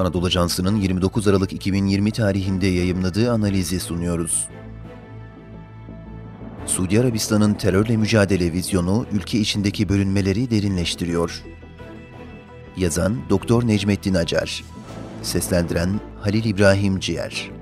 Anadolu Ajansı'nın 29 Aralık 2020 tarihinde yayımladığı analizi sunuyoruz. Suudi Arabistan'ın terörle mücadele vizyonu ülke içindeki bölünmeleri derinleştiriyor. Yazan Doktor Necmettin Acar Seslendiren Halil İbrahim Ciğer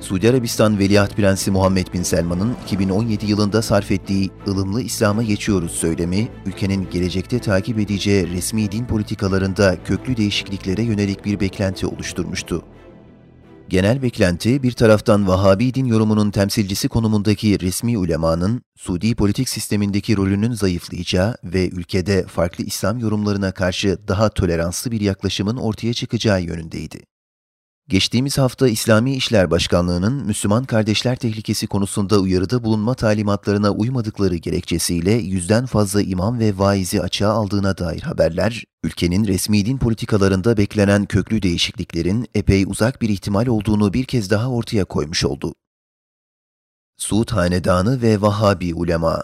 Suudi Arabistan Veliaht Prensi Muhammed Bin Selman'ın 2017 yılında sarf ettiği ılımlı İslam'a geçiyoruz söylemi, ülkenin gelecekte takip edeceği resmi din politikalarında köklü değişikliklere yönelik bir beklenti oluşturmuştu. Genel beklenti bir taraftan Vahabi din yorumunun temsilcisi konumundaki resmi ulemanın Suudi politik sistemindeki rolünün zayıflayacağı ve ülkede farklı İslam yorumlarına karşı daha toleranslı bir yaklaşımın ortaya çıkacağı yönündeydi. Geçtiğimiz hafta İslami İşler Başkanlığı'nın Müslüman kardeşler tehlikesi konusunda uyarıda bulunma talimatlarına uymadıkları gerekçesiyle yüzden fazla imam ve vaizi açığa aldığına dair haberler, ülkenin resmi din politikalarında beklenen köklü değişikliklerin epey uzak bir ihtimal olduğunu bir kez daha ortaya koymuş oldu. Suud Hanedanı ve Vahabi ulema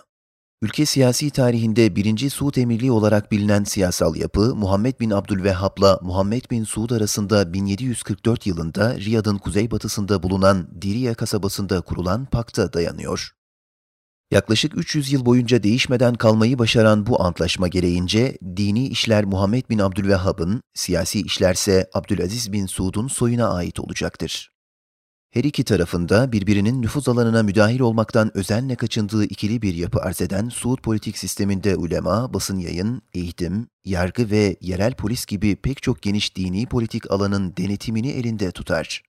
Ülke siyasi tarihinde birinci Suud Emirliği olarak bilinen siyasal yapı, Muhammed bin Abdülvehhab'la Muhammed bin Suud arasında 1744 yılında Riyad'ın kuzeybatısında bulunan Diriye kasabasında kurulan pakta dayanıyor. Yaklaşık 300 yıl boyunca değişmeden kalmayı başaran bu antlaşma gereğince dini işler Muhammed bin Abdülvehhab'ın, siyasi işlerse Abdülaziz bin Suud'un soyuna ait olacaktır. Her iki tarafında birbirinin nüfuz alanına müdahil olmaktan özenle kaçındığı ikili bir yapı arz eden Suud politik sisteminde ulema, basın yayın, eğitim, yargı ve yerel polis gibi pek çok geniş dini politik alanın denetimini elinde tutar.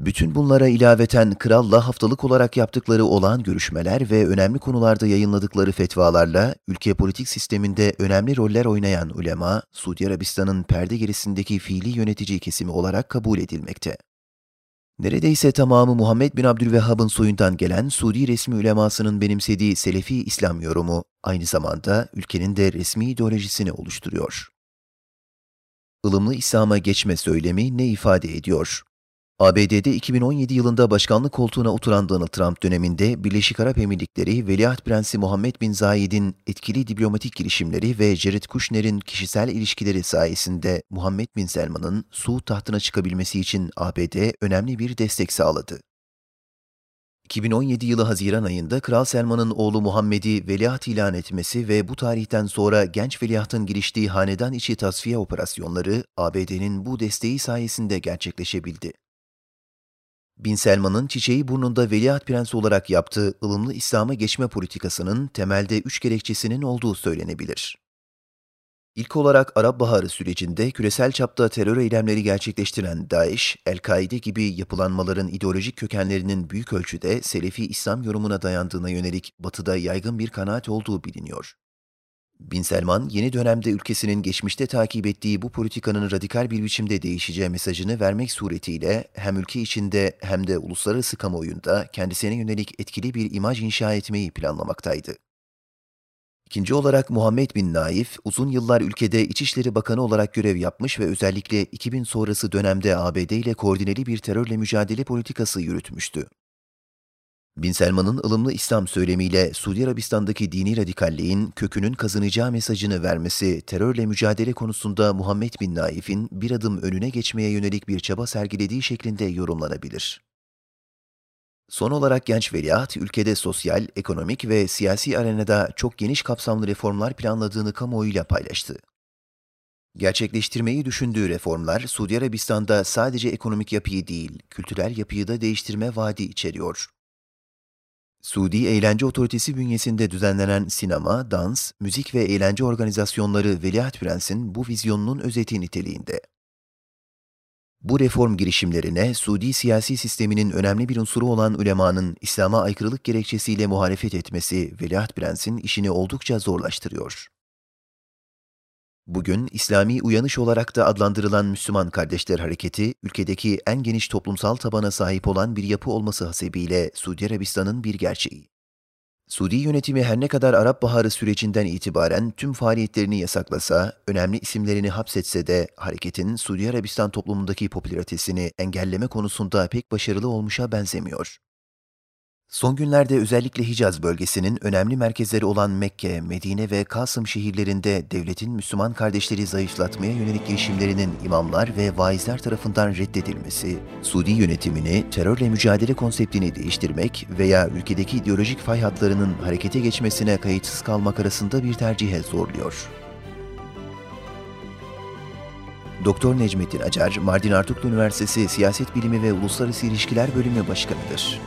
Bütün bunlara ilaveten kralla haftalık olarak yaptıkları olağan görüşmeler ve önemli konularda yayınladıkları fetvalarla ülke politik sisteminde önemli roller oynayan ulema, Suudi Arabistan'ın perde gerisindeki fiili yönetici kesimi olarak kabul edilmekte. Neredeyse tamamı Muhammed bin Abdülvehhab'ın soyundan gelen Suudi resmi ulemasının benimsediği Selefi İslam yorumu aynı zamanda ülkenin de resmi ideolojisini oluşturuyor. Ilımlı İslam'a geçme söylemi ne ifade ediyor? ABD'de 2017 yılında başkanlık koltuğuna oturan Donald Trump döneminde Birleşik Arap Emirlikleri Veliaht Prensi Muhammed Bin Zayed'in etkili diplomatik girişimleri ve Jared Kushner'in kişisel ilişkileri sayesinde Muhammed Bin Selman'ın Suud tahtına çıkabilmesi için ABD önemli bir destek sağladı. 2017 yılı Haziran ayında Kral Selman'ın oğlu Muhammed'i veliaht ilan etmesi ve bu tarihten sonra genç veliahtın giriştiği hanedan içi tasfiye operasyonları ABD'nin bu desteği sayesinde gerçekleşebildi. Bin Selman'ın çiçeği burnunda veliaht prensi olarak yaptığı ılımlı İslam'a geçme politikasının temelde üç gerekçesinin olduğu söylenebilir. İlk olarak Arap Baharı sürecinde küresel çapta terör eylemleri gerçekleştiren Daesh, El-Kaide gibi yapılanmaların ideolojik kökenlerinin büyük ölçüde Selefi İslam yorumuna dayandığına yönelik batıda yaygın bir kanaat olduğu biliniyor. Bin Selman, yeni dönemde ülkesinin geçmişte takip ettiği bu politikanın radikal bir biçimde değişeceği mesajını vermek suretiyle hem ülke içinde hem de uluslararası kamuoyunda kendisine yönelik etkili bir imaj inşa etmeyi planlamaktaydı. İkinci olarak Muhammed bin Naif, uzun yıllar ülkede İçişleri Bakanı olarak görev yapmış ve özellikle 2000 sonrası dönemde ABD ile koordineli bir terörle mücadele politikası yürütmüştü. Bin Selman'ın ılımlı İslam söylemiyle Suudi Arabistan'daki dini radikalliğin kökünün kazanacağı mesajını vermesi, terörle mücadele konusunda Muhammed bin Naif'in bir adım önüne geçmeye yönelik bir çaba sergilediği şeklinde yorumlanabilir. Son olarak genç veliaht, ülkede sosyal, ekonomik ve siyasi arenada çok geniş kapsamlı reformlar planladığını kamuoyuyla paylaştı. Gerçekleştirmeyi düşündüğü reformlar, Suudi Arabistan'da sadece ekonomik yapıyı değil, kültürel yapıyı da değiştirme vaadi içeriyor. Suudi Eğlence Otoritesi bünyesinde düzenlenen sinema, dans, müzik ve eğlence organizasyonları Veliaht Prens'in bu vizyonunun özeti niteliğinde. Bu reform girişimlerine Suudi siyasi sisteminin önemli bir unsuru olan ulemanın İslam'a aykırılık gerekçesiyle muhalefet etmesi Veliaht Prens'in işini oldukça zorlaştırıyor. Bugün İslami uyanış olarak da adlandırılan Müslüman Kardeşler Hareketi, ülkedeki en geniş toplumsal tabana sahip olan bir yapı olması hasebiyle Suudi Arabistan'ın bir gerçeği. Suudi yönetimi her ne kadar Arap Baharı sürecinden itibaren tüm faaliyetlerini yasaklasa, önemli isimlerini hapsetse de hareketin Suudi Arabistan toplumundaki popülaritesini engelleme konusunda pek başarılı olmuşa benzemiyor. Son günlerde özellikle Hicaz bölgesinin önemli merkezleri olan Mekke, Medine ve Kasım şehirlerinde devletin Müslüman kardeşleri zayıflatmaya yönelik girişimlerinin imamlar ve vaizler tarafından reddedilmesi, Suudi yönetimini terörle mücadele konseptini değiştirmek veya ülkedeki ideolojik fay hatlarının harekete geçmesine kayıtsız kalmak arasında bir tercihe zorluyor. Doktor Necmettin Acar, Mardin Artuklu Üniversitesi Siyaset Bilimi ve Uluslararası İlişkiler Bölümü Başkanıdır.